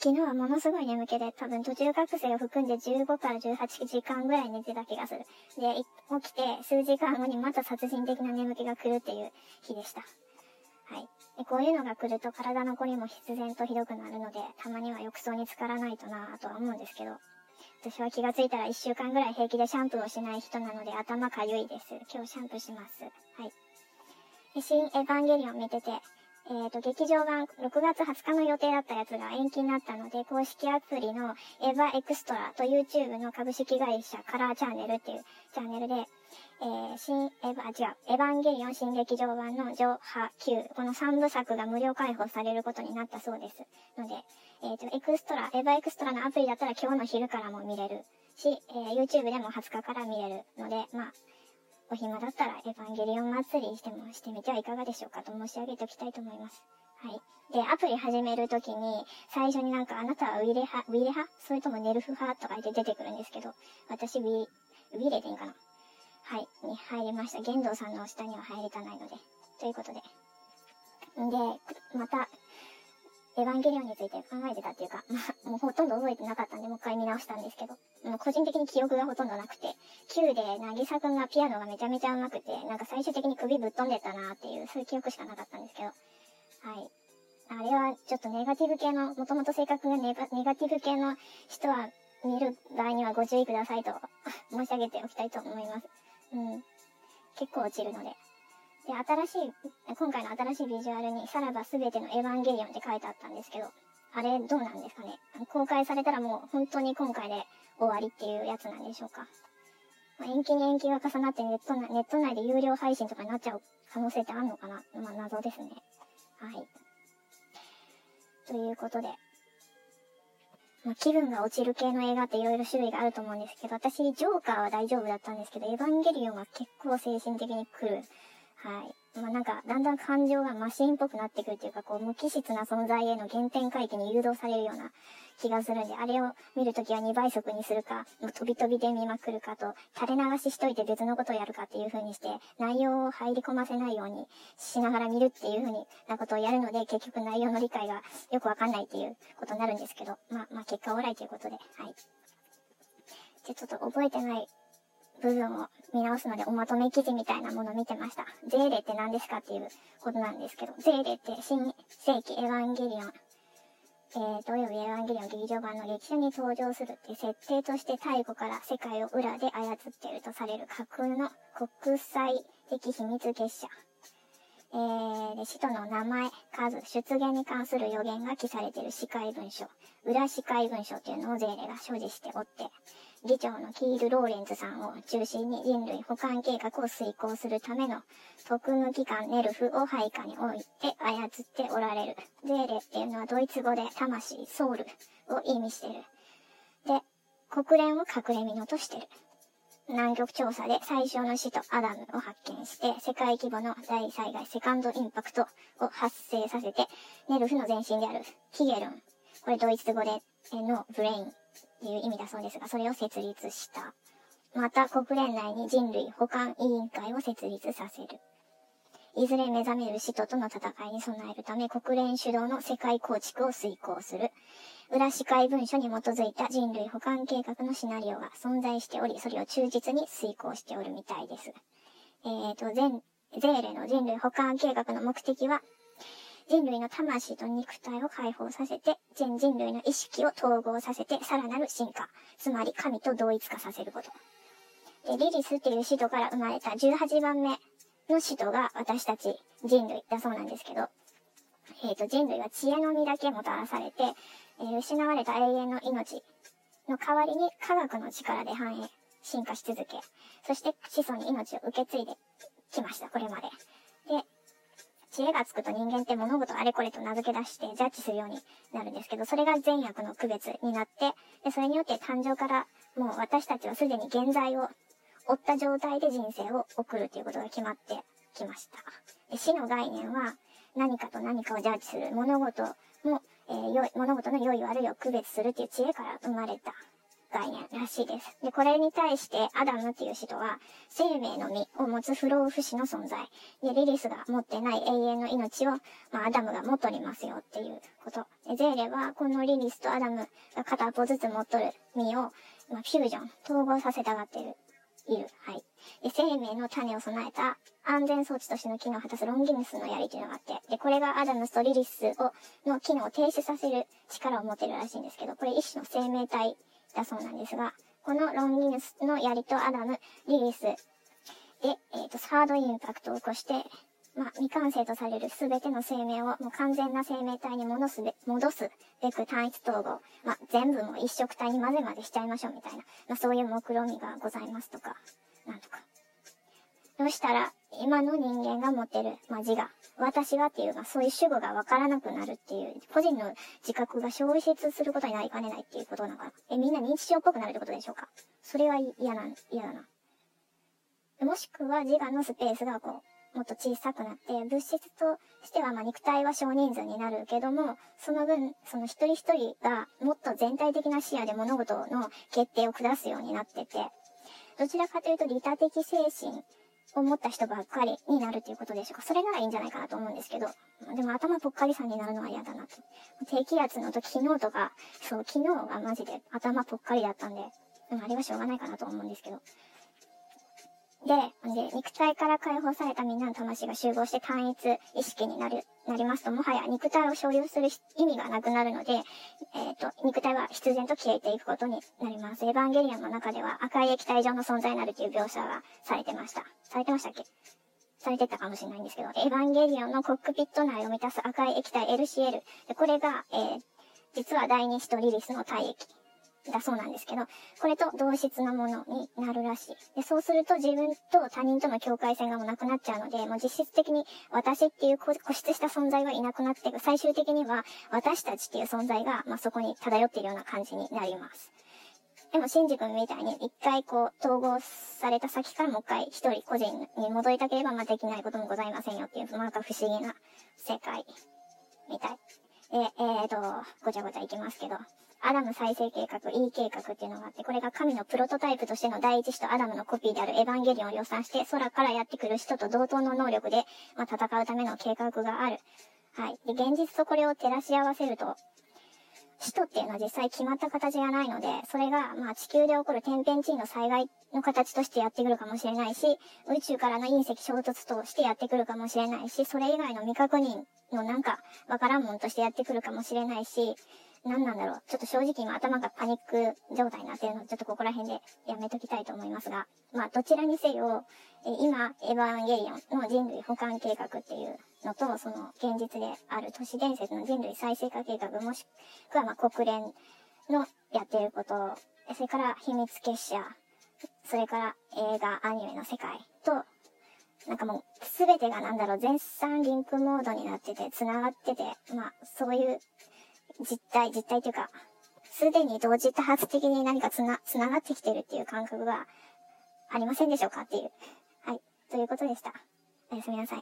昨日はものすごい眠気で、多分途中覚醒を含んで15から18時間ぐらい寝てた気がする。で、起きて数時間後にまた殺人的な眠気が来るっていう日でした。はい。でこういうのが来ると体の凝りも必然とひどくなるので、たまには浴槽に浸からないとなぁとは思うんですけど、私は気がついたら1週間ぐらい平気でシャンプーをしない人なので頭かゆいです。今日シャンプーします。はい。新エヴァンゲリオン見てて、えっ、ー、と、劇場版6月20日の予定だったやつが延期になったので、公式アプリの EVA EXTRA と YouTube の株式会社カラーチャンネルっていうチャンネルで、えー、シン・エヴァ、違う、エヴァンゲリオン新劇場版の上波級、この3部作が無料開放されることになったそうです。ので、えっ、ー、と、エクストラ、 EVA EXTRA のアプリだったら今日の昼からも見れるし、えー、YouTube でも20日から見れるので、まあ、お暇だったらエヴァンゲリオン祭りしてもしてみてはいかがでしょうかと申し上げておきたいと思います。はい。で、アプリ始めるときに、最初になんかあなたはウィレ派、ウィレ派？それともネルフ派？とか言って出てくるんですけど、私ウィ、ウィレでいいかな？はい、に入りました。玄道さんの下には入りたないので。ということで。んで、また、エヴァンゲリオンについて考えてたっていうか、まあ、もうほとんど覚えてなかったんで、もう一回見直したんですけど、もう個人的に記憶がほとんどなくて、Q で、なぎさくんがピアノがめちゃめちゃ上手くて、なんか最終的に首ぶっ飛んでったなっていう、そういう記憶しかなかったんですけど、はい。あれはちょっとネガティブ系の、もともと性格がネガネガティブ系の人は見る場合にはご注意くださいと 申し上げておきたいと思います。うん。結構落ちるので。で、新しい、今回の新しいビジュアルに、さらば全てのエヴァンゲリオンって書いてあったんですけど、あれどうなんですかね公開されたらもう本当に今回で終わりっていうやつなんでしょうか。まあ、延期に延期が重なってネットネット内で有料配信とかになっちゃう可能性ってあるのかな？まあ謎ですね。はい。ということで、まあ、気分が落ちる系の映画って色々種類があると思うんですけど、私、ジョーカーは大丈夫だったんですけど、エヴァンゲリオンは結構精神的に来る。はい。まあ、なんか、だんだん感情がマシンっぽくなってくるっていうか、こう、無機質な存在への原点回帰に誘導されるような気がするんで、あれを見るときは2倍速にするか、もう飛び飛びで見まくるかと、垂れ流ししといて別のことをやるかっていう風にして、内容を入り込ませないようにしながら見るっていう風になことをやるので、結局内容の理解がよくわかんないっていうことになるんですけど、まあ、まあ、結果オーライということで、はい。じゃ、ちょっと覚えてない部分を見直すのでおまとめ記事みたいなものを見てました。ゼーレって何ですかっていうことなんですけど、ゼーレって新世紀エヴァンゲリオン、えー、土曜日エヴァンゲリオン劇場版の歴史に登場するって設定として太古から世界を裏で操っているとされる架空の国際的秘密結社。えー、で、使徒の名前、数、出現に関する予言が記されている司会文書、裏司会文書っていうのをゼーレが所持しておって、議長のキール・ローレンズさんを中心に人類補完計画を遂行するための特務機関ネルフを配下に置いて操っておられる。ゼーレっていうのはドイツ語で魂、ソウルを意味してる。で、国連を隠れ蓑としてる。南極調査で最小の死とアダムを発見して、世界規模の大災害セカンドインパクトを発生させて、ネルフの前身であるヒゲルン、これドイツ語でのブレインいう意味だそうですが、それを設立した。また、国連内に人類保管委員会を設立させる。いずれ目覚める使徒との戦いに備えるため、国連主導の世界構築を遂行する。裏司会文書に基づいた人類保管計画のシナリオが存在しており、それを忠実に遂行しておるみたいです。えっ、ー、と、全、ゼーレの人類保管計画の目的は、人類の魂と肉体を解放させて、全人類の意識を統合させて、さらなる進化、つまり神と同一化させること。で、リリスっていう使徒から生まれた18番目の使徒が私たち人類だそうなんですけど、えっ、ー、と、人類は知恵の実だけもたらされて、えー、失われた永遠の命の代わりに科学の力で繁栄、進化し続け、そして子孫に命を受け継いできました、これまで。知恵がつくと人間って物事あれこれと名付け出してジャッジするようになるんですけど、それが善悪の区別になって、で、それによって誕生からもう私たちはすでに現在を負った状態で人生を送るということが決まってきました。で死の概念は何かと何かをジャッジする物事も、えー、物事の良い悪いを区別するっていう知恵から生まれた概念らしいです。で、これに対してアダムっていう人は、生命の実を持つ不老不死の存在。で、リリスが持ってない永遠の命を、まあ、アダムが持っとりますよっていうこと。で、ゼーレは、このリリスとアダムが片っぽずつ持っとる実を、まあ、フュージョン、統合させたがってる。いる。はい。で、生命の種を備えた安全装置としての機能を果たすロンギヌスの槍というのがあって、で、これがアダムスとリリスを、の機能を停止させる力を持ってるらしいんですけど、これ一種の生命体だそうなんですが、このロンギヌスの槍とアダム、リリスで、えっ、ー、と、サードインパクトを起こして、まあ、未完成とされる全ての生命をもう完全な生命体に戻すべ、戻すべく単一統合。まあ、全部も一色体に混ぜ混ぜしちゃいましょうみたいな。まあ、そういう目論みがございますとか、なんとか。どうしたら、今の人間が持ってる、まあ、自我、私はっていう、まあ、そういう主語がわからなくなるっていう、個人の自覚が消失することになりかねないっていうことなのかな。え、みんな認知症っぽくなるってことでしょうか？それは嫌な、嫌だな。もしくは自我のスペースがこう、もっと小さくなって、物質としてはまあ肉体は少人数になるけども、その分、その一人一人がもっと全体的な視野で物事の決定を下すようになってて、どちらかというと利他的精神思った人ばっかりになるということでしょうか。それならいいんじゃないかなと思うんですけど、でも頭ぽっかりさんになるのは嫌だなと。低気圧の時、昨日とか、そう、昨日がマジで頭ぽっかりだったんで、でもあれはしょうがないかなと思うんですけど。で、で、肉体から解放されたみんなの魂が集合して単一意識になる、なりますと、もはや肉体を所有する意味がなくなるので、えっ、ー、と、肉体は必然と消えていくことになります。エヴァンゲリオンの中では赤い液体状の存在になるという描写がされてました。されてましたっけ？されてたかもしれないんですけど、エヴァンゲリオンのコックピット内を満たす赤い液体 LCL。これが、えー、実は第二子とリリスの体液。だそうなんですけど、これと同質のものになるらしい。で、そうすると自分と他人との境界線がもうなくなっちゃうので、もう実質的に私っていう固執した存在はいなくなっていく。最終的には私たちっていう存在が、まあ、そこに漂っているような感じになります。でも、シンジ君みたいに一回こう、統合された先からもう一回一人個人に戻りたければ、まあ、できないこともございませんよっていう、なんか不思議な世界みたい。で、えーと、ごちゃごちゃいきますけど、アダム再生計画 E 計画っていうのがあって、これが神のプロトタイプとしての第一子とアダムのコピーであるエヴァンゲリオンを量産して、空からやってくる人と同等の能力で、まあ、戦うための計画がある。はい。で、現実とこれを照らし合わせると、使徒っていうのは実際決まった形がないので、それが、まあ地球で起こる天変地異の災害の形としてやってくるかもしれないし、宇宙からの隕石衝突としてやってくるかもしれないし、それ以外の未確認のなんかわからんもんとしてやってくるかもしれないし、何なんだろう。ちょっと正直今頭がパニック状態になってるので、ちょっとここら辺でやめときたいと思いますが、まあどちらにせよ、え今、エヴァンゲリオンの人類保管計画っていうのと、その現実である都市伝説の人類再生化計画もしくはまあ国連のやってること、それから秘密結社、それから映画、アニメの世界と、なんかもう、すべてがなんだろう、全産リンクモードになってて、繋がってて、まあ、そういう実態、実態というか、すでに同時多発的に何かつな、つながってきてるっていう感覚がありませんでしょうかっていう。はい。ということでした。おやすみなさい。